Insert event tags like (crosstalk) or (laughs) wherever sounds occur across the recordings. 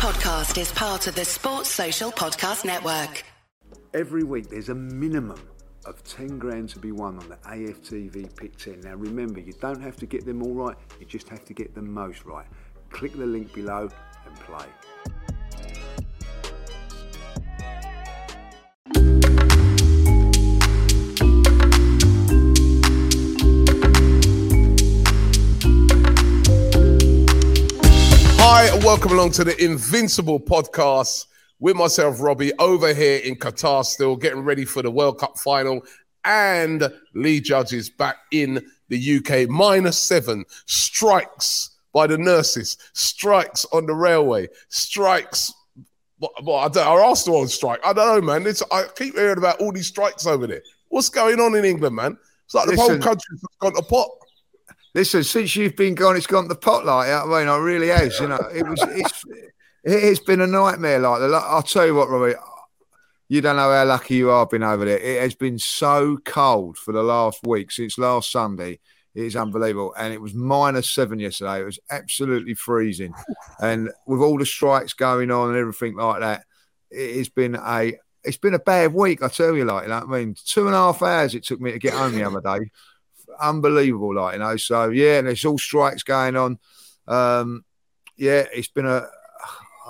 podcast is part of the Sports Social Podcast Network. Every week there's a minimum of 10 grand to be won on the AFTV Pick 10. Now remember, you don't have to get them all right, you just have to get them most right. Click the link below and play. Hi, and welcome along to the Invincible podcast with myself, Robbie, over here in Qatar, still getting ready for the World Cup final. And Lee Judges back in the UK, minus seven strikes by the nurses, strikes on the railway, strikes. Well, well, I don't, are Arsenal on strike? I don't know, man. It's, I keep hearing about all these strikes over there. What's going on in England, man? It's like the whole Listen. country's gone to pot. Listen, since you've been gone, it's gone the pot like that. I mean, I really has. You know, it was. It's, it's been a nightmare. Like that. I'll tell you what, Robbie. You don't know how lucky you are being over there. It has been so cold for the last week since last Sunday. It is unbelievable, and it was minus seven yesterday. It was absolutely freezing, and with all the strikes going on and everything like that, it has been a it's been a bad week. I tell you, like, you know I mean, two and a half hours it took me to get home the other day unbelievable, like you know. So yeah, and there's all strikes going on. Um, yeah, it's been a,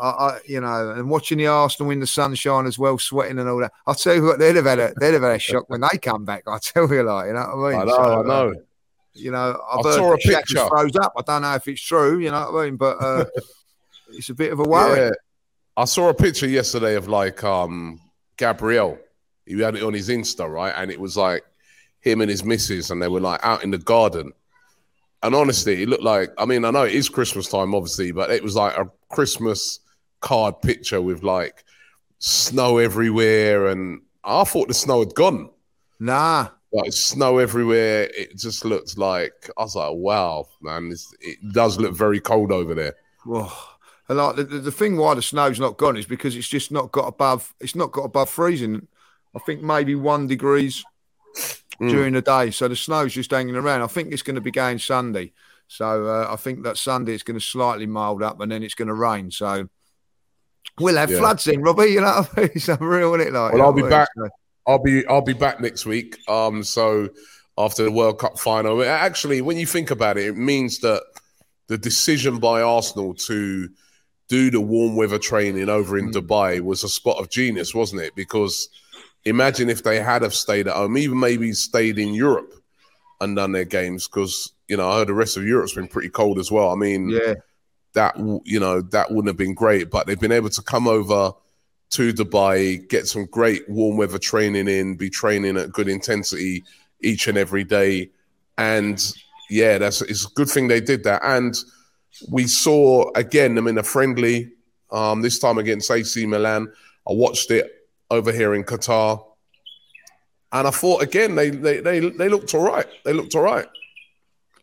I, I, you know, and watching the Arsenal in the sunshine as well, sweating and all that. I'll tell you what, they'd have had a, they'd have had a shock when they come back. I tell you, like you know what I mean. I know, So, I know. uh, you know, I've I saw a picture. froze up. I don't know if it's true. You know what I mean, but uh, (laughs) it's a bit of a worry. Yeah. I saw a picture yesterday of like um Gabriel. He had it on his Insta, right? And it was like him and his missus, and they were like out in the garden. And honestly, it looked like I mean, I know it is Christmas time, obviously, but it was like a Christmas card picture with like snow everywhere. And I thought the snow had gone. Nah, Like snow everywhere. It just looks like I was like, wow, man, this, it does look very cold over there. Oh, and like the, the, the thing why the snow's not gone is because it's just not got above. It's not got above freezing. I think maybe one degrees during the day, so the snow's just hanging around. I think it's going to be going Sunday, so uh, I think that Sunday it's going to slightly mild up, and then it's going to rain. So we'll have Yeah. floods then, Robbie. You know, what I mean? (laughs) it's unreal, isn't it? Like, well, I'll be what I mean? back. So- I'll be I'll be back next week. Um, so after the World Cup final, actually, when you think about it, it means that the decision by Arsenal to do the warm weather training over in Dubai was a spot of genius, wasn't it? Because imagine if they had have stayed at home, even maybe stayed in Europe and done their games. Because you know, I heard the rest of Europe's been pretty cold as well. I mean, Yeah, that you know that wouldn't have been great but they've been able to come over to dubai get some great warm weather training in be training at good intensity each and every day and yeah that's it's a good thing they did that and we saw again them in a friendly um this time against ac milan i watched it over here in qatar and i thought again they they they, they looked all right they looked all right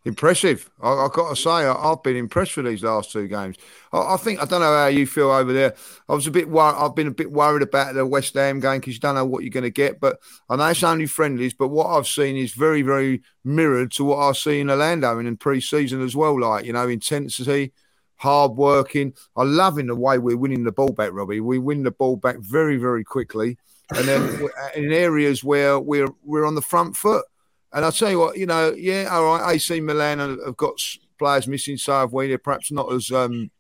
impressive. I, I've got to say, I, I've been impressed with these last two games. I, I think I don't know how you feel over there. I was a bit. I've been a bit worried about the West Ham game because you don't know what you're going to get. But I know it's only friendlies. But what I've seen is very, very mirrored to what I see in Orlando and in pre-season as well. Like you know, intensity. Hard working. I love in the way we're winning the ball back, Robbie. We win the ball back very, very quickly, and then (laughs) in areas where we're we're on the front foot. And I'll tell you what, you know, yeah, all right, AC Milan have got players missing, so have we. They're perhaps not as um,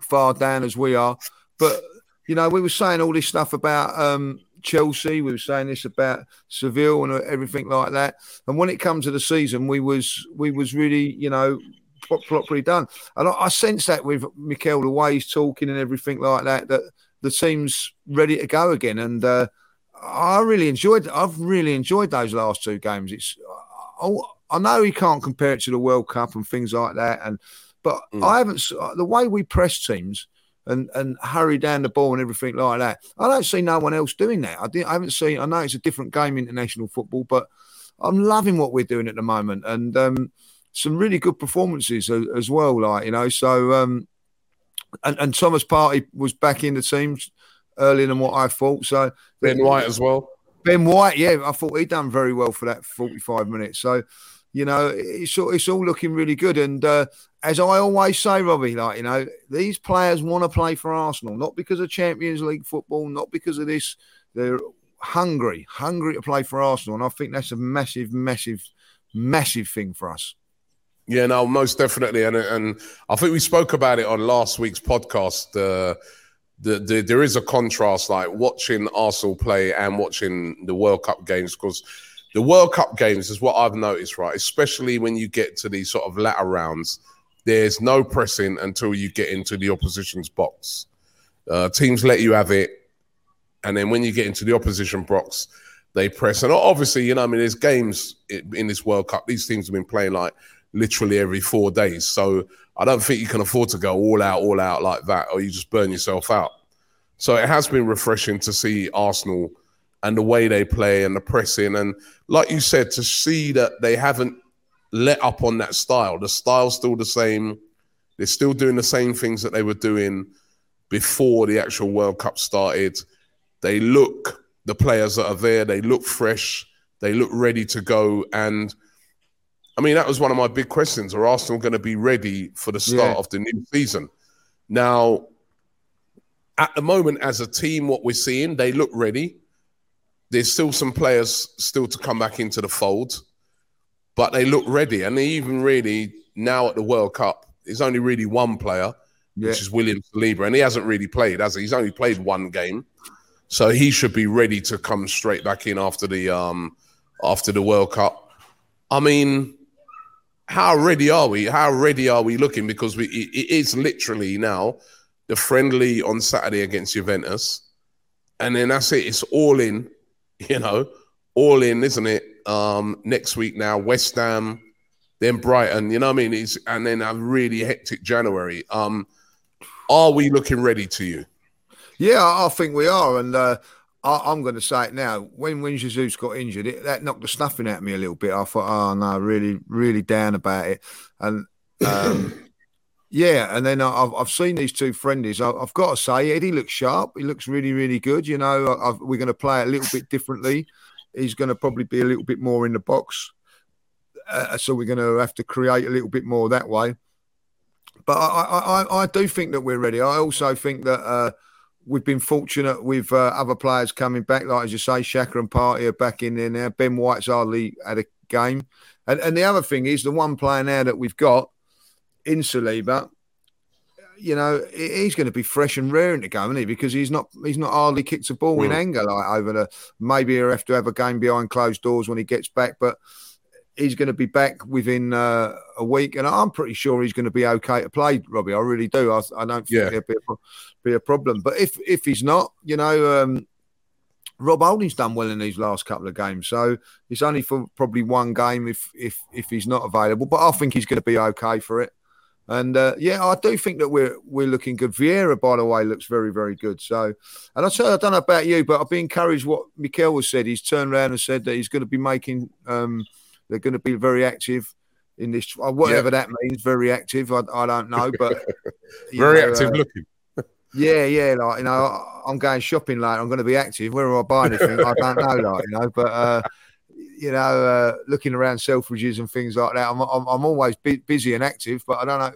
far down as we are. But, you know, we were saying all this stuff about um, Chelsea. We were saying this about Seville and everything like that. And when it comes to the season, we was we was really, you know, properly done. And I, I sense that with Mikel, the way he's talking and everything like that, that the team's ready to go again. And uh, I really enjoyed. I've really enjoyed those last two games. It's. I, I know he can't compare it to the World Cup and things like that, and but I haven't the way we press teams and and hurry down the ball and everything like that. I don't see no one else doing that. I, didn't, I haven't seen. I know it's a different game, international football, but I'm loving what we're doing at the moment, and um, some really good performances as, as well. Like you know, so um, and, and Thomas Partey was back in the teams earlier than what I thought. So ben white as well Ben White, yeah, I thought he done very well for that 45 minutes. So, You know, it's all, it's all looking really good. And uh, as I always say, Robbie, like you know, these players want to play for Arsenal, not because of Champions League football, not because of this. They're hungry, hungry to play for Arsenal, and I think that's a massive, massive, massive thing for us. Yeah, no, most definitely, and and I think we spoke about it on last week's podcast. Uh, the, the, there is a contrast, like watching Arsenal play and watching the World Cup games, because the World Cup games is what I've noticed, right? Especially when you get to these sort of latter rounds, there's no pressing until you get into the opposition's box. Uh, teams let you have it, and then when you get into the opposition box, they press. And obviously, you know, I mean, there's games in this World Cup. These teams have been playing like literally every four days, so I don't think you can afford to go all out, all out like that, or you just burn yourself out. So it has been refreshing to see Arsenal and the way they play and the pressing. And like you said, to see that they haven't let up on that style. The style's still the same. They're still doing the same things that they were doing before the actual World Cup started. They look, the players that are there, they look fresh. They look ready to go. And I mean, that was one of my big questions. Are Arsenal going to be ready for the start yeah. of the new season? Now, at the moment, as a team, what we're seeing, they look ready there's still some players still to come back into the fold, but they look ready. And they even really now at the World Cup, there's only really one player, yeah. which is William Saliba, and he hasn't really played, has he? He's only played one game, so he should be ready to come straight back in after the um after the World Cup. I mean, how ready are we? How ready are we looking? Because we it, it is literally now the friendly on Saturday against Juventus, and then that's it. It's all in (laughs) you know, all in, isn't it? Um, next week now, West Ham, then Brighton. You know what I mean? It's, and then a really hectic January. Um, are we looking ready to you? Yeah, I think we are, and uh, I, am going to say it now. When when Jesus got injured, it, that knocked the stuffing out of me a little bit. I thought, oh no, really, really down about it, and. Um, (clears throat) Yeah, and then I've I've seen these two friendlies. I've got to say, Eddie looks sharp. He looks really really good. You know, I've, we're going to play a little bit differently. He's going to probably be a little bit more in the box, uh, so we're going to have to create a little bit more that way. But I I, I do think that we're ready. I also think that. Uh, we've been fortunate with uh, other players coming back, like as you say, Xhaka and Partey are back in there now. Ben White's hardly had a game, and and the other thing is the one player now that we've got in Saliba, you know, he's going to be fresh and raring to go, isn't he? Because he's not he's not hardly kicked a ball mm. in anger like over the maybe he'll have to have a game behind closed doors when he gets back, but he's going to be back within uh, a week, and I'm pretty sure he's going to be okay to play, Robbie. I really do. I, I don't think yeah. there'll be a, be a, problem. But if if he's not, you know, um, Rob Holding's done well in these last couple of games, so it's only for probably one game if if if he's not available. But I think he's going to be okay for it. And uh, yeah, I do think that we're we're looking good. Vieira, by the way, looks very very good. So, and I tell you, I don't know about you, but I've been encouraged what Mikel has said. He's turned around and said that he's going to be making. Um, they're going to be very active in this, uh, whatever yeah. that means. Very active. I, I don't know, but (laughs) very know, active uh, looking. (laughs) yeah, yeah, like you know, I'm going shopping later. I'm going to be active. Where am I buying anything? I don't know, like you know, but. uh you know, uh, looking around Selfridges and things like that. I'm, I'm, I'm always bu- busy and active, but I don't know.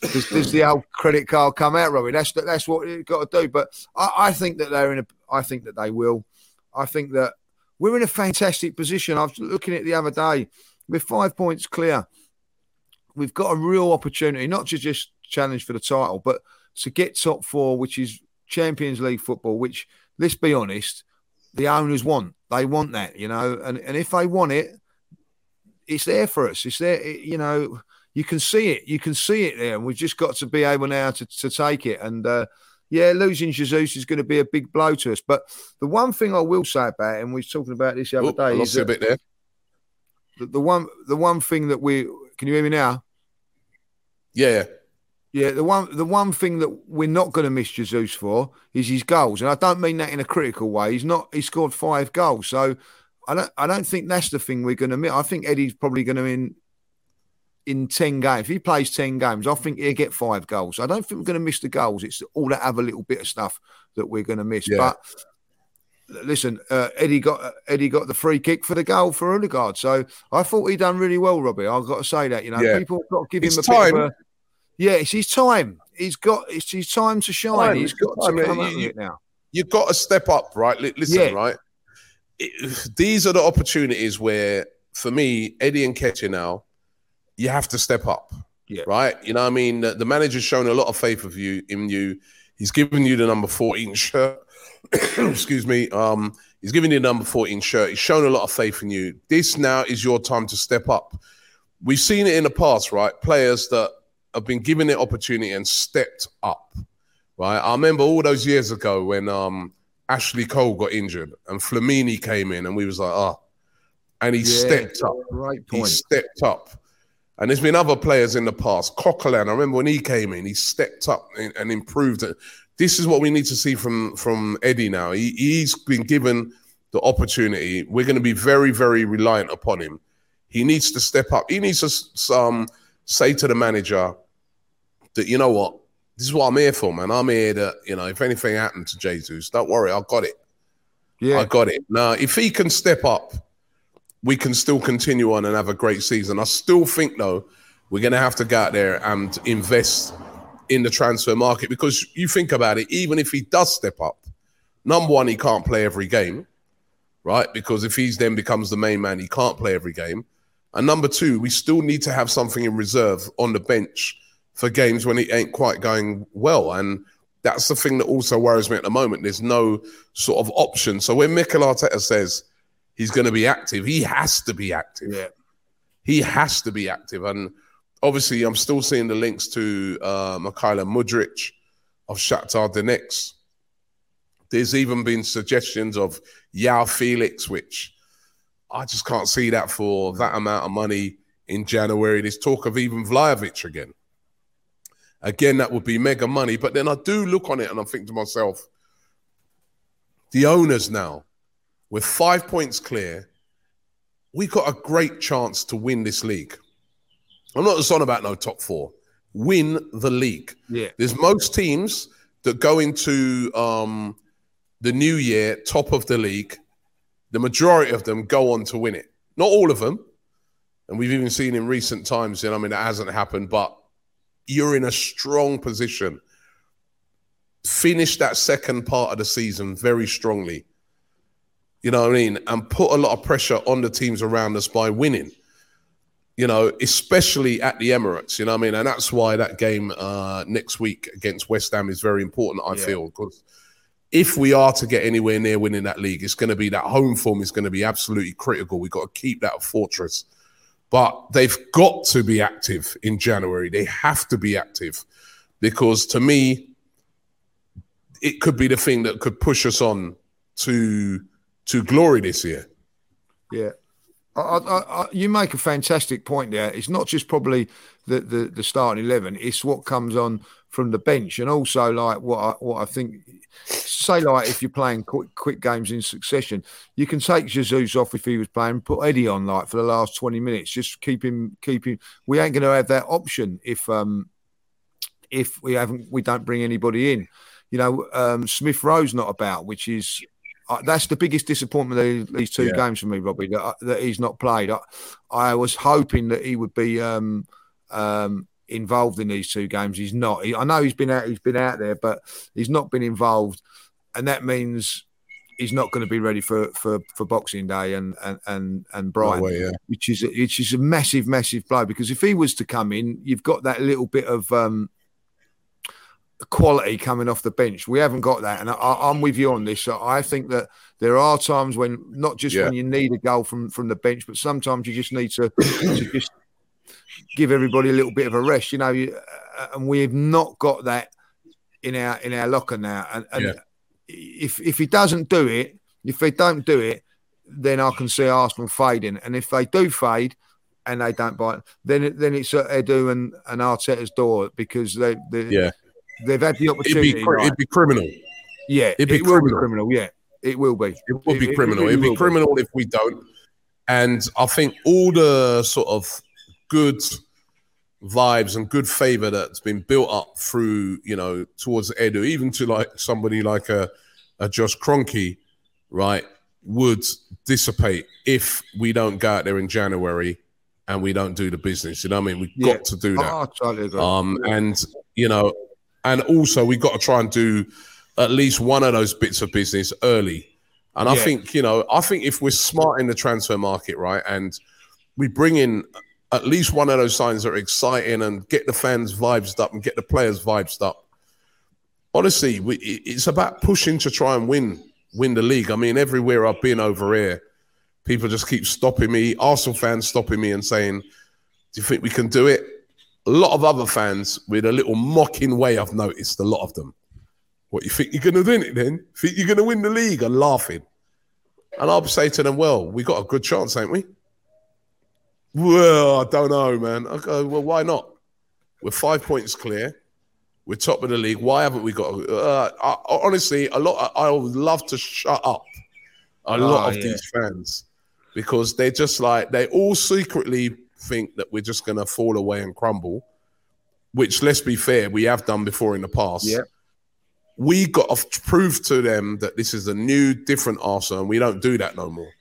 Does, does, the old credit card come out, Robbie? That's that's what you've got to do. But I, I, think that they're in a. I think that they will. I think that we're in a fantastic position. I was looking at the other day. We're five points clear. We've got a real opportunity, not to just challenge for the title, but to get top four, which is Champions League football. Which, let's be honest, the owners want. They want that, you know, and, and if they want it, it's there for us. It's there, it, you know, you can see it. You can see it there. And we've just got to be able now to, to take it. And uh, yeah, losing Jesus is going to be a big blow to us. But the one thing I will say about it, and we were talking about this the other oh, day, is a bit there. The, the one, the one thing that we can you hear me now? Yeah. Yeah, the one the one thing that we're not going to miss Jesus for is his goals, and I don't mean that in a critical way. He's not. He scored five goals, so I don't. I don't think that's the thing we're going to miss. I think Eddie's probably going to in in ten games. If he plays ten games, I think he'll get five goals. I don't think we're going to miss the goals. It's all that other little bit of stuff that we're going to miss. Yeah. But listen, uh, Eddie got Eddie got the free kick for the goal for Odegaard. So I thought he done really well, Robbie. I've got to say that. You know, Yeah. people have got to give It's him a time. bit of a. Yeah, it's his time. He's got it's his time to shine. Time, He's got time. to come You- you- it now. You've got to step up, right? Listen, Yeah. right? It- these are the opportunities where, for me, Eddie Nketiah now, you have to step up. Yeah. Right? You know what I mean? The, the manager's shown a lot of faith of you in you. He's given you the number 14 shirt. (coughs) Excuse me. Um, he's given you the number 14 shirt. He's shown a lot of faith in you. This now is your time to step up. We've seen it in the past, right? Players that have been given the opportunity and stepped up. Right. I remember all those years ago when um Ashley Cole got injured and Flamini came in and we was like, oh, and he Yeah. stepped up. Great He stepped up. And there's been other players in the past. Coquelin, I remember when he came in, he stepped up and, and improved. This is what we need to see from from Eddie now. He, he's been given the opportunity. We're going to be very, very reliant upon him. He needs to step up. He needs to um, say to the manager that, you know what, this is what I'm here for, man. I'm here to, you know, if anything happened to Jesus, don't worry, I've got it. Yeah, I got it. Now, if he can step up, we can still continue on and have a great season. I still think, though, we're going to have to go out there and invest in the transfer market because you think about it, even if he does step up, number one, he can't play every game, right? Because if he's then becomes the main man, he can't play every game. And number two, we still need to have something in reserve on the bench for games when it ain't quite going well. And that's the thing that also worries me at the moment. There's no sort of option. So when Mikel Arteta says he's going to be active, he has to be active. yeah, He has to be active. And obviously, I'm still seeing the links to uh, Mykhailo Mudryk of Shakhtar Donetsk. There's even been suggestions of João Félix, which I just can't see that for that amount of money in January. There's talk of even Vlahovic again. Again, that would be mega money. But then I do look on it and I think to myself, the owners now, with five points clear, we got a great chance to win this league. I'm not just on about no top four. Win the league. yeah, There's most teams that go into um, the new year top of the league. The majority of them go on to win it. Not all of them. And we've even seen in recent times, you know, I mean, that hasn't happened, but you're in a strong position. Finish that second part of the season very strongly. You know what I mean? And put a lot of pressure on the teams around us by winning you know, especially at the Emirates, you know what I mean? And that's why that game uh, next week against West Ham is very important, I Yeah. feel, because if we are to get anywhere near winning that league, it's going to be that home form is going to be absolutely critical. We've got to keep that fortress. But they've got to be active in January. They have to be active because to me, it could be the thing that could push us on to to glory this year. yeah. I, I, I, you make a fantastic point there. It's not just probably the, the, the starting eleven; it's what comes on from the bench, and also like what I, what I think. Say like if you're playing quick, quick games in succession, you can take Jesus off if he was playing, put Eddie on like for the last twenty minutes, just keep him keep him. We ain't going to have that option if um if we haven't we don't bring anybody in. You know, um, Smith Rowe's not about, which is that's the biggest disappointment of these- two Yeah. games for me, Robbie. That, that he's not played. I, I was hoping that he would be um, um, involved in these two games. He's not. He, I know he's been out. He's been out there, but he's not been involved, and that means he's not going to be ready for for, for Boxing Day and and and, and Brighton way, yeah. which is which is a massive, massive blow. Because if he was to come in, you've got that little bit of um, quality coming off the bench. We haven't got that, and I, I'm with you on this. So I think that there are times when not just Yeah. when you need a goal from from the bench, but sometimes you just need to, to just give everybody a little bit of a rest. You know, you, uh, and we've not got that in our in our locker now. And, and Yeah. if if he doesn't do it, if they don't do it, then I can see Arsenal fading. And if they do fade and they don't bite, then then it's at Edu and, and Arteta's door because they, they Yeah. They've had the It'd be, right? it'd be criminal. yeah, it'd be it will be criminal. criminal. Yeah, it will be. It would be It- it criminal. really It'd be will be. criminal if we don't. And I think all the sort of good vibes and good favor that's been built up through, you know, towards Edu, even to like somebody like a, a Josh Kroenke, right, would dissipate if we don't go out there in January and we don't do the business. You know what I mean? We've Yeah. got to do that. Oh, I totally agree. Um, and you know, and also we got to try and do at least one of those bits of business early. And I think you know, I think if we're smart in the transfer market, right, and we bring in at least one of those signs that are exciting and get the fans vibes up and get the players vibes up. Honestly, we, it's about pushing to try and win win the league. I mean, everywhere I've been over here, people just keep stopping me. Arsenal fans stopping me and saying, "Do you think we can do it?" A lot of other fans with a little mocking way. I've noticed a lot of them. What you think you're going to win it then? Think you're going to win the league? And laughing. And I'll say to them, "Well, we got a good chance, ain't we?" Well, I don't know, man. I go, well, why not? We're five points clear. We're top of the league. Why haven't we got? Uh, I, honestly, a lot. I would love to shut up a lot Oh, of yeah. these fans because they're just like they all secretly think that we're just going to fall away and crumble. Which, let's be fair, we have done before in the past. Yeah. We got to prove to them that this is a new, different Arsenal, and we don't do that no more.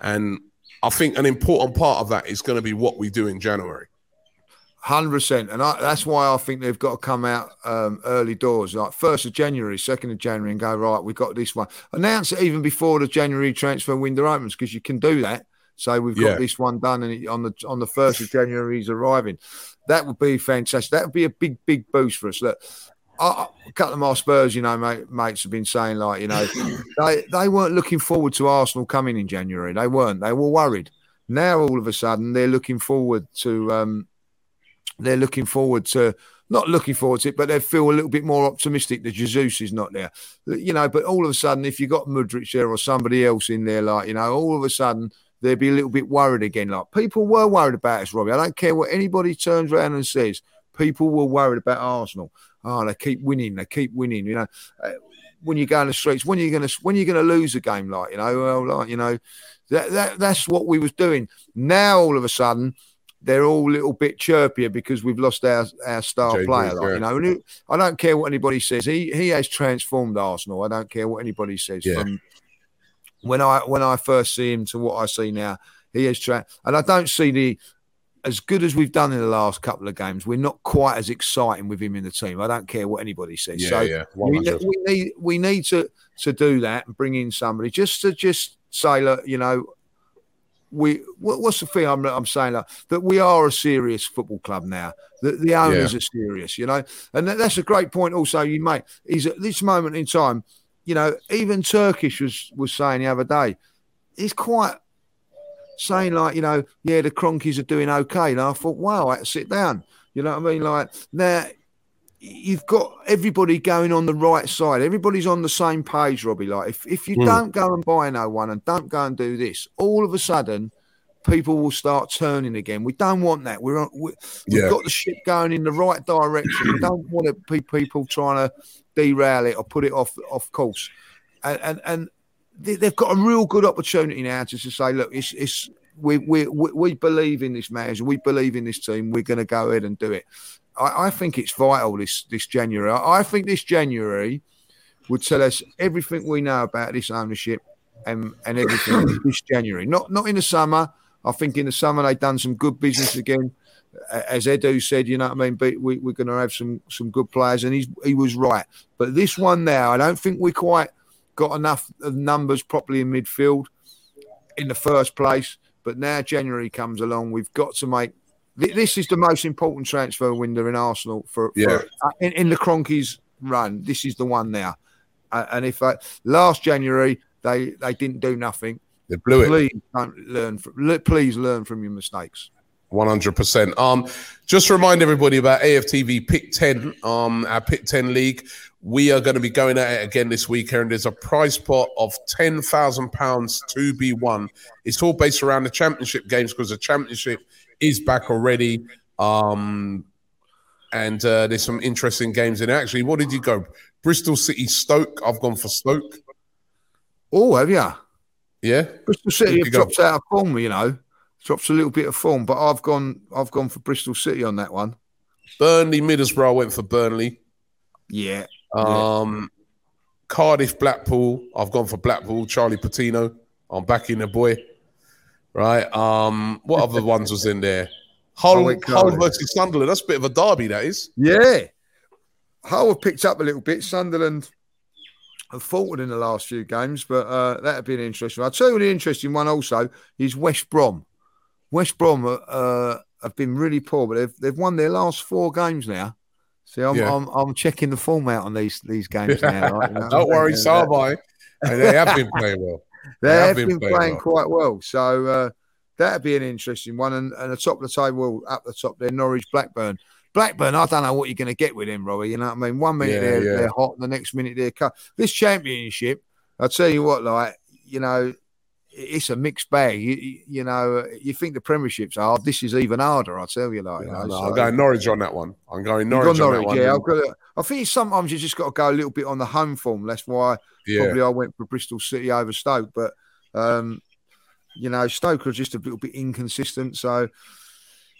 And I think an important part of that is going to be what we do in January. Hundred percent, and I, that's why I think they've got to come out um, early doors, like first of January, second of January, and go right. We've got this one. Announce it even before the January transfer window opens because you can do that. So we've got Yeah. this one done, and on the on the first of January he's arriving. That would be fantastic. That would be a big big boost for us. Look, I, I- a couple of my Spurs, you know, mate, mates have been saying like, you know, (laughs) they they weren't looking forward to Arsenal coming in January. They weren't. They were worried. Now all of a sudden they're looking forward to. Um, they're looking forward to not looking forward to it, but they feel a little bit more optimistic that Jesus is not there. You know, but all of a sudden, if you've got Mudryk there or somebody else in there, like, you know, all of a sudden they'd be a little bit worried again. Like people were worried about us, Robbie. I don't care what anybody turns around and says. People were worried about Arsenal. Oh, they keep winning. They keep winning. You know, Uh, when you go in the streets, when are you gonna when are you gonna lose a game? Like, you know, well, like, you know, that, that that's what we was doing. Now all of a sudden they're all a little bit chirpier because we've lost our, our star player. Like. You know, and it- I don't care what anybody says. He he has transformed Arsenal. I don't care what anybody says. Yeah. From when I when I first see him to what I see now, he is tra- and I don't see the as good as we've done in the last couple of games. We're not quite as exciting with him in the team. I don't care what anybody says. Yeah, so yeah, we, we need we need to to do that and bring in somebody just to just say, look, you know, we what, what's the thing I'm, I'm saying like, that we are a serious football club now. That the owners are serious, you know, and that, that's a great point. Also, you make is at this moment in time, you know, even Turkish was was saying the other day, he's quite saying like, you know, yeah, the Kroenkes are doing okay. And I thought, wow, I had to sit down. You know what I mean? Like now, you've got everybody going on the right side. Everybody's on the same page, Robbie. Like if, if you Mm. don't go and buy no one and don't go and do this, all of a sudden people will start turning again. We don't want that. We're on, we, we've Yeah. got the ship going in the right direction. we don't want to be people trying to derail it or put it off off course. And and, and they, they've got a real good opportunity now to just say, look, it's it's we we we, we believe in this manager, we believe in this team. We're going to go ahead and do it. I, I think it's vital this this January. I, I think this January would tell us everything we know about this ownership and and everything this January. Not not in the summer. I think in the summer they've done some good business again. As Edu said, you know what I mean. But we, we're going to have some some good players, and he's he was right. But this one now, I don't think we quite got enough of numbers properly in midfield in the first place. But now January comes along, we've got to make. This is the most important transfer window in Arsenal for, for Yeah. uh, in, in the Kroenkes run. This is the one now. Uh, and if uh, last January they they didn't do nothing, They blew it. please don't learn from. le- Please learn from your mistakes. One hundred percent. Um, just to remind everybody about AFTV Pick Ten, um, our Pick Ten League. We are going to be going at it again this weekend. There's a prize pot of ten thousand pounds to be won. It's all based around the championship games because the championship is back already. Um, and uh, there's some interesting games in it. Actually, what did you go? Bristol City, Stoke. I've gone for Stoke. Oh, have you? Yeah, Bristol City have dropped out of form. You know, drops a little bit of form. But I've gone. I've gone for Bristol City on that one. Burnley, Middlesbrough. I went for Burnley. Yeah. Um, Cardiff, Blackpool. I've gone for Blackpool. Charlie Patino. I'm backing the boy. Right. Um. What other (laughs) ones was in there? Hull, Hull versus Sunderland. That's a bit of a derby. That is. Yeah. Hull have picked up a little bit. Sunderland have faltered in the last few games, but uh, that'd be an interesting one. I'll tell you the interesting one also is West Brom. West Brom uh, have been really poor, but they've, they've won their last four games now. See, I'm, Yeah. I'm, I'm checking the form out on these these games now. right, you know? (laughs) Don't worry, so have I. And they have been playing well. (laughs) They They have have been been playing playing well. quite well. So uh, that'd be an interesting one. And, and the top of the table, up the top there, Norwich, Blackburn. Blackburn, I don't know what you're going to get with him, Robbie. You know what I mean? One minute Yeah, they're, yeah. they're hot, the next minute they're cut. This championship, I'll tell you what, like, you know, it's a mixed bag. You, you- know, you think the Premiership's hard. This is even harder, I'll tell you. Like, you know, No, so- I'm going Norwich on that one. I'm going You've Norwich, on Norwich, that one. yeah. I've to, I think sometimes you just got to go a little bit on the home form. That's why Yeah. probably I went for Bristol City over Stoke, but um, you know, Stoke are just a little bit inconsistent. So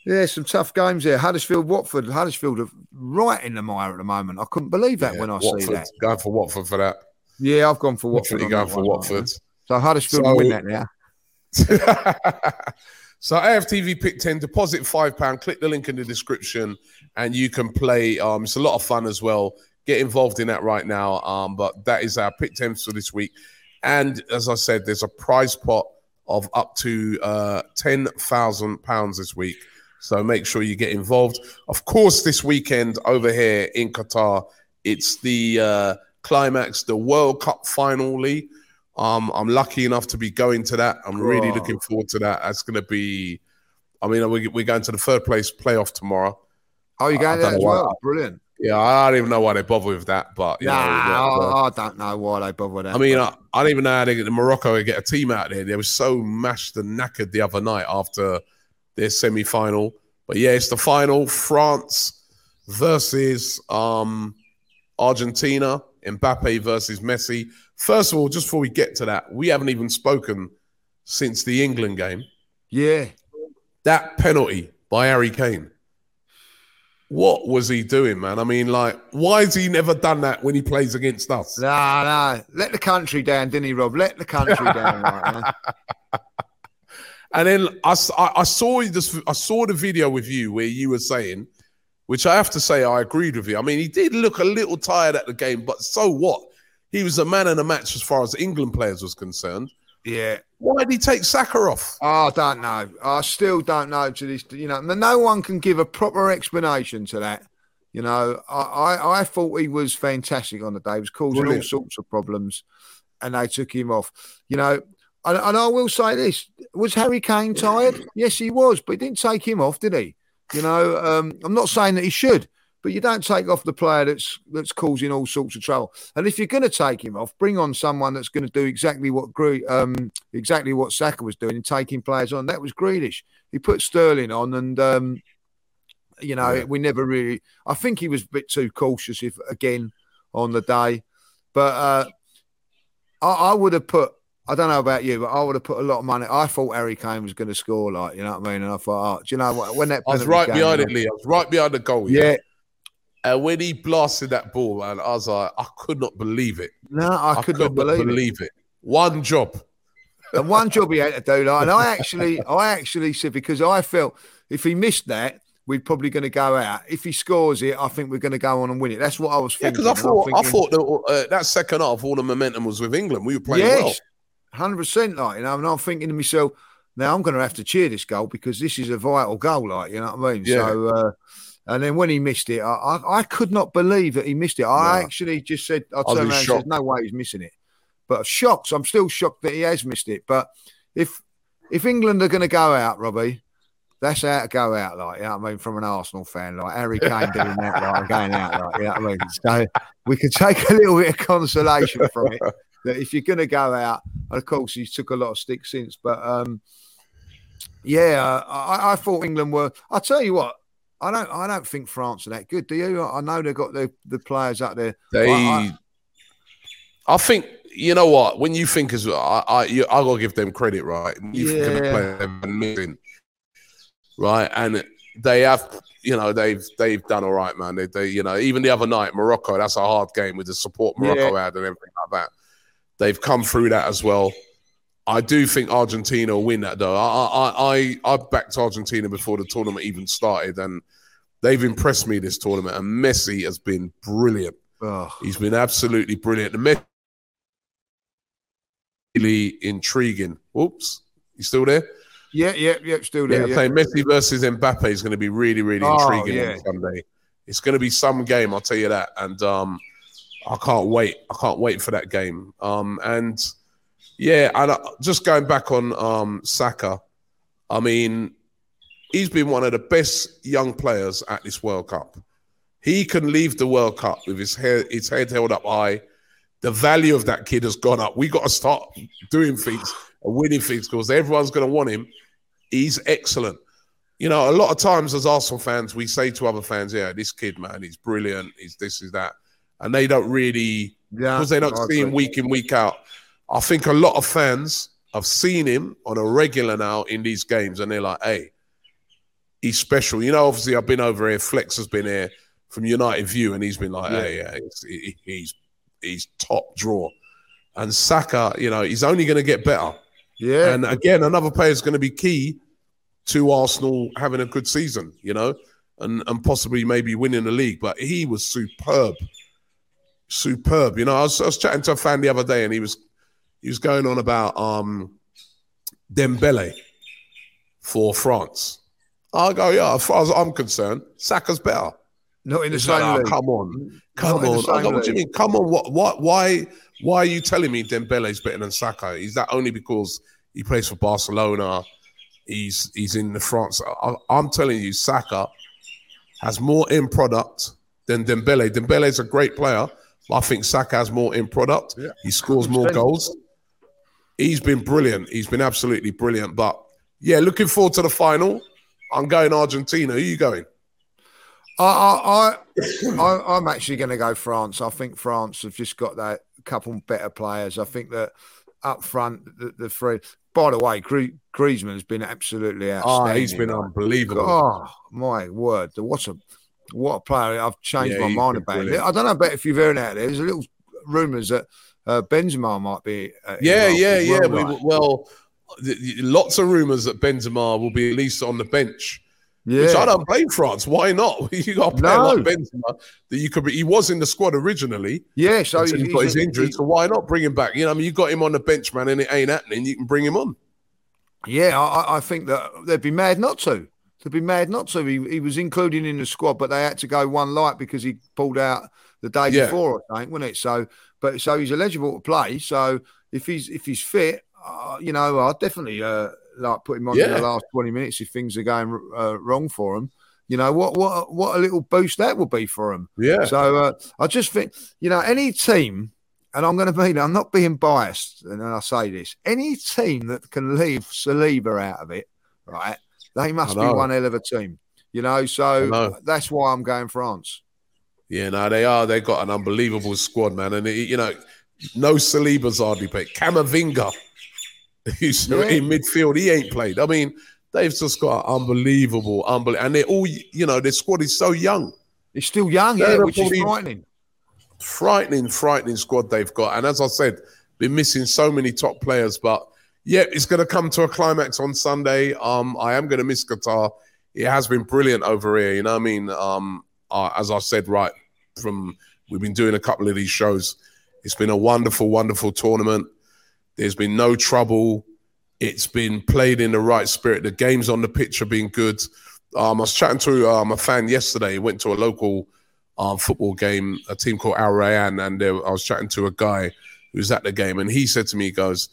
yeah, some tough games there. Huddersfield, Watford, Huddersfield are right in the mire at the moment. I couldn't believe that Yeah, when I Watford. see that. Going for Watford for that. Yeah, I've gone for Watford. Definitely going for Watford. right. So Huddersfield So- will win that now. (laughs) so AFTV pick 10, deposit five pound, click the link in the description, and you can play. Um, it's a lot of fun as well. Get involved in that right now. Um, but that is our pick 10 for this week. And as I said, there's a prize pot of up to uh ten thousand pounds this week. So make sure you get involved. Of course, this weekend over here in Qatar, it's the uh climax, the World Cup final league. Um, I'm lucky enough to be going to that. I'm really Wow. looking forward to that. That's going to be, I mean, we- we're going to the third place playoff tomorrow. Oh, you going there as well? Brilliant. Yeah, I don't even know why they bother with that, but yeah, Nah, I, I don't know why they bother that. I mean, I, I don't even know how they get to Morocco and get a team out there. They were so mashed and knackered the other night after their semi final. But yeah, it's the final France versus um, Argentina, Mbappe versus Messi. First of all, just before we get to that, we haven't even spoken since the England game. yeah. That penalty by Harry Kane. What was he doing, man? I mean, like, why has he never done that when he plays against us? No, no. Let the country down, didn't he, Rob? Let the country down. Right, man. (laughs) And then I, I- saw this. I saw the video with you where you were saying, which I have to say I agreed with you. I mean, he did look a little tired at the game, but so what? He was a man in the match as far as England players was concerned. Yeah. Why did he take Saka off? I don't know. I still don't know to this. You know, no one can give a proper explanation to that. You know, I, I, I thought he was fantastic on the day. He was causing all sorts of problems, and they took him off. You know, and, and I will say this: was Harry Kane tired? Yes, he was, but he didn't take him off, did he? You know, um, I'm not saying that he should, but you don't take off the player that's that's causing all sorts of trouble. And if you're going to take him off, bring on someone that's going to do exactly what Gre- um, exactly what Saka was doing and taking players on. That was Grealish. He put Sterling on, and um, you know Yeah. we never really. I think he was a bit too cautious, if again on the day. But uh, I, I would have put. I don't know about you, but I would have put a lot of money. I thought Harry Kane was going to score, like you know what I mean. And I thought, oh, do you know what? When that I was right came, behind it, Lee. I was right behind the goal. Yeah, And when he blasted that ball, man, I was like, I could not believe it. no, I, could, not believe, it. it. One job. And one job he had to do, like, and I (laughs) actually, I actually said because I felt if he missed that, we're probably going to go out. If he scores it, I think we're going to go on and win it. That's what I was Yeah, thinking. because I thought I thought that, uh, that second half, all the momentum was with England. We were playing well. Hundred percent, like you know. And I'm thinking to myself, now I'm going to have to cheer this goal because this is a vital goal, like you know what I mean. Yeah. So, uh, and then when he missed it, I, I, I could not believe that he missed it. I No. actually just said, I turned around and said, no way he's missing it. But shocked. I'm still shocked that he has missed it. But if if England are going to go out, Robbie, that's how to go out, like, you know what I mean, from an Arsenal fan, like Harry (laughs) Kane doing that, like, going out, like, you know what I mean? So we can take a little bit of consolation from it that if you're going to go out, and of course, he's took a lot of sticks since, but um, yeah, I, I thought England were. I'll tell you what, I don't, I don't think France are that good. Do you? I know they've got the, the players out there. They, I- I, think you know what. When you think as well, I, I, you, I gotta give them credit, right? You think Yeah. player they've been missing, right? And they have, you know, they've they've done all right, man. They, they you know, even the other night, Morocco, that's a hard game with the support Morocco Yeah. had and everything like that. They've come through that as well. I do think Argentina will win that though. I I I, I backed Argentina before the tournament even started, and they've impressed me this tournament. And Messi has been brilliant. Oh, He's been absolutely brilliant. The Messi really intriguing. Whoops, you still there? yeah, yeah, yeah, still there. Yeah, playing Messi versus Mbappe is going to be really, really Oh, intriguing yeah. on Sunday. It's going to be some game, I'll tell you that. And um, I can't wait. I can't wait for that game. Um, and yeah, and uh, just going back on um, Saka, I mean, he's been one of the best young players at this World Cup. He can leave the World Cup with his head, his head held up high. The value of that kid has gone up. We got to start doing things and winning things because everyone's going to want him. He's excellent. You know, a lot of times as Arsenal fans, we say to other fans, "Yeah, this kid, man, he's brilliant. He's this, is that," and they don't really yeah, because they don't see him week in, week out. I think a lot of fans have seen him on a regular now in these games, and they're like, "Hey, he's special." You know, obviously, I've been over here. Flex has been here from United View, and he's been like, Yeah. "Hey, yeah, he's, he's he's top draw." And Saka, you know, he's only going to get better. Yeah, And again, another player is going to be key to Arsenal having a good season, you know, and, and possibly maybe winning the league. But he was superb, superb. You know, I was, I was chatting to a fan the other day, and he was he was going on about um Dembele for France. I go, yeah. As far as I'm concerned, Saka's better. not in the He's like, same "Oh, come on, come Not on. I go, what do you mean? Come on. What? What? Why? Why are you telling me Dembele's better than Saka? Is that only because he plays for Barcelona? He's he's in the France. I, I'm telling you, Saka has more in product than Dembele. Dembele's a great player. I think Saka has more in product. Yeah, He scores more goals. He's been brilliant. He's been absolutely brilliant. But yeah, looking forward to the final. I'm going Argentina. Who are you going? I, I, I, (coughs) I'm actually going to go France. I think France have just got that couple better players. I think that up front, the, the three. By the way, Grie- Griezmann has been absolutely Oh, outstanding. he's been unbelievable. Oh my word! What a what a player! I've changed Yeah, my mind about it. I don't know about if you've heard out there. There's a little rumours that uh, Benzema might be. Uh, Yeah, yeah, yeah. well, We, well, lots of rumours that Benzema will be at least on the bench. Which I don't blame France. Why not? (laughs) You got a player No. like Benzema that you could. Be, he was in the squad originally Yeah, so he he's- got his injury. So why not bring him back? You know, I mean, you got him on the bench, man, and it ain't happening. You can bring him on. Yeah, I- I think that they'd be mad not to. They'd be mad not to. He, he was included in the squad, but they had to go one light because he pulled out the day Yeah. before, I think, wasn't it? So, but so he's eligible to play. So if he's if he's fit, uh, you know, I'd definitely uh, like put him on in the last twenty minutes if things are going uh, wrong for him. You know what what what a little boost that would be for him. Yeah, So uh, I just think, you know, any team, and I'm going to be, I'm not being biased, and I say this, any team that can leave Saliba out of it, right, they must be one hell of a team, you know. So know. that's why I'm going France. yeah. No, they are. They've got an unbelievable squad, man. And it, you know, no Saliba's hardly played. Camavinga, (laughs) who's Yeah. in midfield, he ain't played. I mean, they've just got unbelievable, unbelievable, and they're all. You know, their squad is so young. It's still young, They're yeah, which is frightening. frightening, frightening squad they've got. And as I said, been missing so many top players. But yeah, it's going to come to a climax on Sunday. Um, I am going to miss Qatar. It has been brilliant over here. You know I mean? Um, uh, as I said, right from we've been doing a couple of these shows. It's been a wonderful, wonderful tournament. There's been no trouble. It's been played in the right spirit. The games on the pitch have been good. Um, I was chatting to um, a fan yesterday. He went to a local um, football game, a team called Al Rayyan, and there, I was chatting to a guy who was at the game, and he said to me, he goes,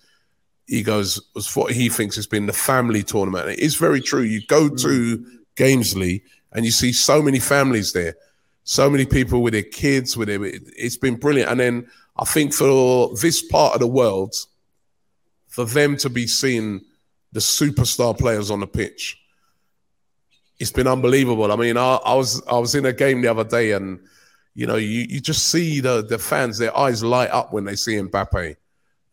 he goes, was what he thinks has been the family tournament. It's very true. You go to mm. Gamesley and you see so many families there, so many people with their kids, with their, it's been brilliant. And then I think for this part of the world, for them to be seeing the superstar players on the pitch, it's been unbelievable. I mean, I, I was I was in a game the other day, and you know, you, you just see the the fans, their eyes light up when they see Mbappe,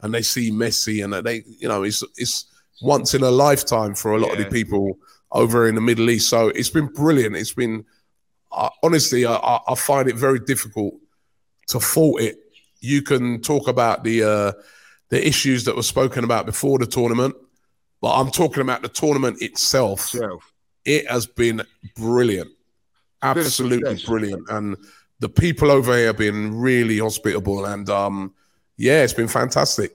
and they see Messi, and they, you know, it's it's once in a lifetime for a lot of the people over in the Middle East. So it's been brilliant. It's been uh, honestly, I, I find it very difficult to fault it. You can talk about the uh, the issues that were spoken about before the tournament, but I'm talking about the tournament itself. Itself. It has been brilliant, absolutely brilliant, and the people over here have been really hospitable, and um, yeah, it's been fantastic.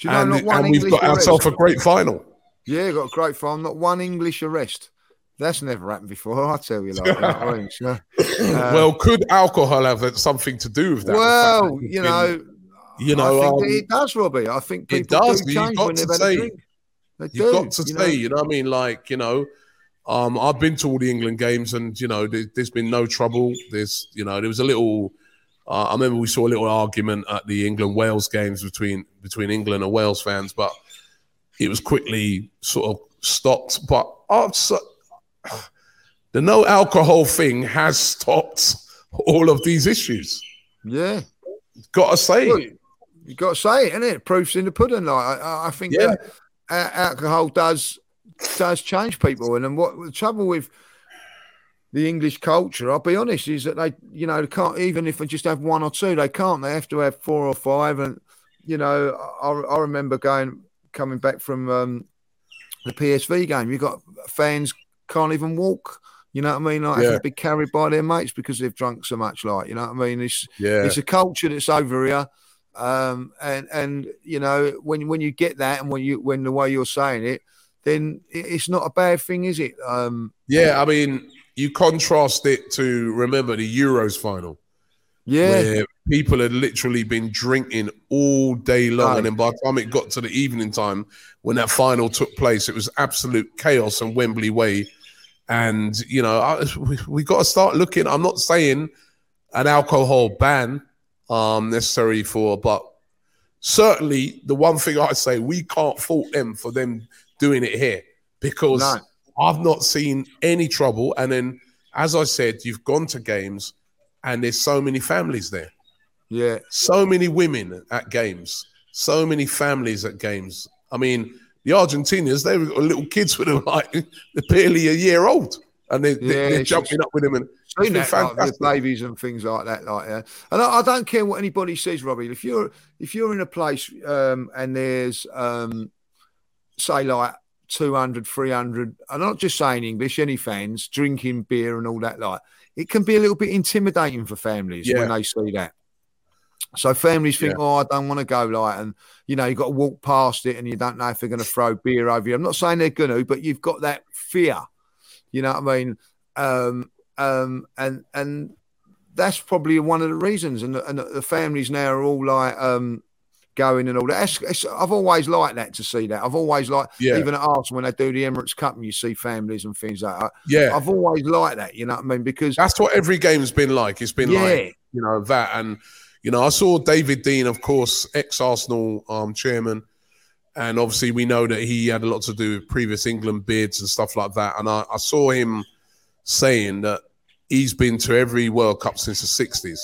You know, and not one and we've got ourselves a great final. Yeah, got a great final. Not one English arrest. That's never happened before. I tell you, like, you know I mean? (coughs) Uh, well, could alcohol have something to do with that? Well, that you been- know, you know, I think um, it does, Robbie. I think it people does, do you've got to say- a drink. They You've do, got to you say, know. you know what I mean? Like, you know, um, I've been to all the England games and, you know, there, there's been no trouble. There's, you know, there was a little, uh, I remember we saw a little argument at the England Wales games between between England and Wales fans, but it was quickly sort of stopped. But I've, the no alcohol thing has stopped all of these issues. Yeah. Got to say, Well, you got to say it, isn't it? Proof's in the pudding. Like I- I, think Yeah. alcohol does does change people, and then what the trouble with the English culture, I'll be honest, is that they, you know, can't even if they just have one or two, they can't. They have to have four or five, and you know, I, I remember going coming back from um, the PSV game. You got fans can't even walk. You know what I mean? Like have to be carried by their mates because they've drunk so much. Like you know what I mean? It's yeah, it's a culture that's over here um and and you know when when you get that and when you when the way you're saying it then it's not a bad thing is it um yeah. I mean, you contrast it to remember the Euros final. yeah where people had literally been drinking all day long. Right. And then by the time it got to the evening time, when that final took place, it was absolute chaos on Wembley Way. And, you know, I, we, we got to start looking. I'm not saying an alcohol ban um, necessary for, but certainly the one thing I say, we can't fault them for them doing it here because No. I've not seen any trouble. And then, as I said, you've gone to games and there's so many families there yeah so many women at games, so many families at games. I mean, the Argentinians, they were little kids with them, like they're (laughs) barely a year old, and they, Yeah, they, are jumping up with them. And seen that like, with babies and things like that like yeah and I, I don't care what anybody says robbie if you're if you're in a place um and there's um say like 200 300 i'm not just saying english any fans drinking beer and all that like it can be a little bit intimidating for families Yeah. when they see that so families think Yeah. oh i don't want to go like and you know you've got to walk past it and you don't know if they're going to throw beer over you i'm not saying they're going to but you've got that fear you know what i mean um um, and and that's probably one of the reasons. And the, and the families now are all like um, going and all that. That's, it's, I've always liked that to see that. I've always liked Yeah. even at Arsenal when they do the Emirates Cup and you see families and things like that. yeah, I've always liked that. You know what I mean? Because that's what every game's been like. It's been yeah, like you know that, and you know I saw David Dein, of course, ex Arsenal um, chairman, and obviously we know that he had a lot to do with previous England bids and stuff like that. And I, I saw him saying that he's been to every World Cup since the '60s,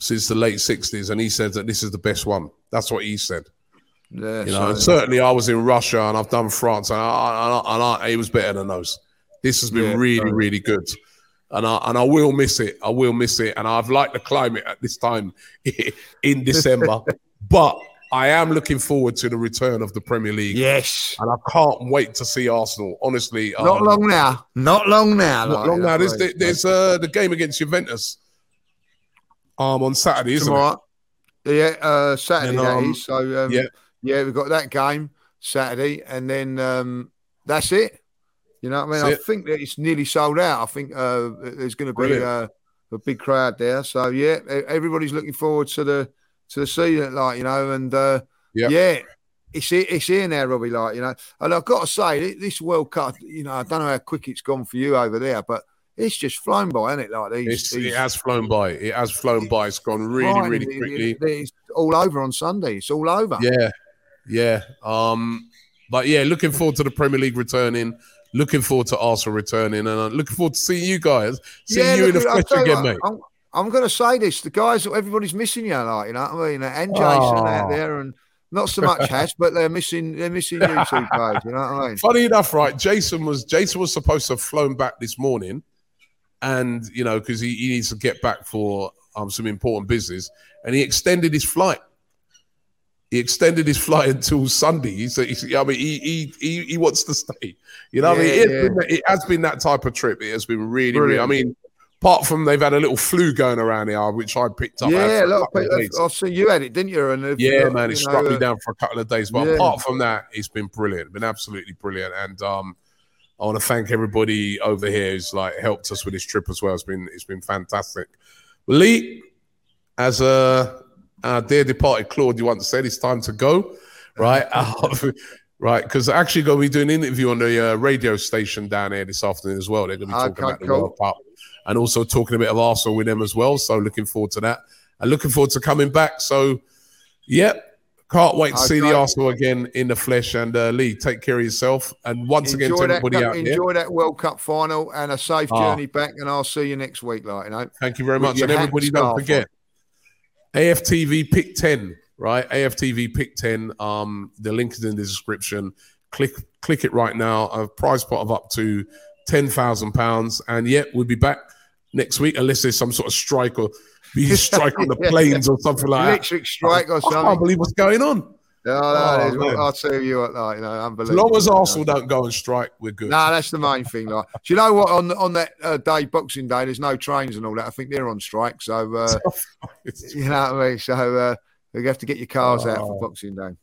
since the late '60s, and he said that this is the best one. That's what he said. yeah, You know, and certainly I was in Russia and I've done France, and, I, and, I, and I, it was better than those. This has been Yeah, really, really good, and I and I will miss it. I will miss it, and I've liked the climate at this time (laughs) in December, (laughs) but I am looking forward to the return of the Premier League, yes. and I can't wait to see Arsenal. Honestly, Not um, long now. Not long now. Not like, long now. There's there's uh, the game against Juventus, um, on Saturday, isn't it? Yeah, uh, Saturday And, um, is. So um, yeah. yeah, we've got that game Saturday, and then um, that's it. You know what I mean? That's I it. think that it's nearly sold out. I think uh, there's going to be uh, a big crowd there. So yeah, everybody's looking forward to the to the season, like you know, and uh, Yeah. yeah. It's here, it's here now, Robbie. Like you know, and I've got to say, this World Cup, you know, I don't know how quick it's gone for you over there, but it's just flown by, isn't it? Like these, these it has flown by. It has flown by. It's gone really, really quickly. it- It's all over on Sunday. It's all over. Yeah, yeah. Um, but yeah, looking forward to the Premier League returning. Looking forward to Arsenal returning, and uh, looking forward to seeing you guys, seeing you in the flesh again, what, mate. I'm, I'm going to say this: the guys, that everybody's missing you, like you know what I mean, and Jason Oh. out there, and not so much (laughs) Hash, but they're missing they're missing you two guys. You know what I mean? Funny enough, right? Jason was Jason was supposed to have flown back this morning, and you know because he, he needs to get back for um, some important business, and he extended his flight. He extended his flight until Sunday. He said, "I mean, he he he, he wants to stay." You know, yeah, I mean, it, yeah. been, it, has been that type of trip. It has been really, Brilliant. really. I mean, apart from they've had a little flu going around here, which I picked up. Yeah, look, I see you had it, didn't you? And yeah, you man, it struck know, me uh, down for a couple of days. But yeah. apart from that, it's been brilliant. Been absolutely brilliant, and um, I want to thank everybody over here who's like helped us with this trip as well. It's been it's been fantastic. Lee, as a uh, dear departed Claude, you once said it's time to go, right? (laughs) (laughs) right, because actually going to be doing an interview on the uh, radio station down here this afternoon as well. They're going to be talking about the. World Cup and also talking a bit of Arsenal with them as well. So looking forward to that and looking forward to coming back. So, yep. Can't wait to okay. see the Arsenal again in the flesh. And uh, Lee, take care of yourself. And once enjoy again, to everybody cup, out enjoy enjoy that World Cup final and a safe ah. journey back. And I'll see you next week. Like you know, thank you very much. And everybody, don't forget AFTV pick ten, right? AFTV pick ten. Um, the link is in the description. Click click it right now. A prize pot of up to ten thousand pounds. And yet we'll be back next week unless there's some sort of strike or be strike on the (laughs) planes or something like Electric that. strike or something. I can't believe what's going on. No, no, oh, I'll tell you what, like, you know, unbelievable. As long as Arsenal don't go and strike, we're good. No, nah, that's the main thing. Like, do you know what? On on that uh, day, Boxing Day, there's no trains and all that. I think they're on strike. So, uh, (laughs) you know what I mean. So, uh, you have to get your cars oh. out for oh. Boxing Day.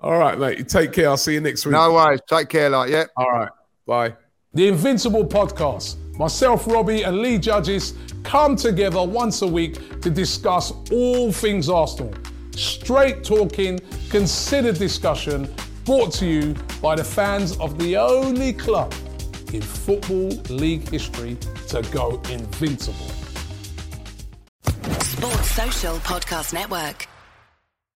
All right, mate. take care. I'll see you next week. No worries. Take care. Like, yeah. All right. Bye. The Invincible Podcast. Myself, Robbie, and Lee Judges come together once a week to discuss all things Arsenal straight talking, considered discussion brought to you by the fans of the only club in Football League history to go invincible. Sports Social Podcast Network.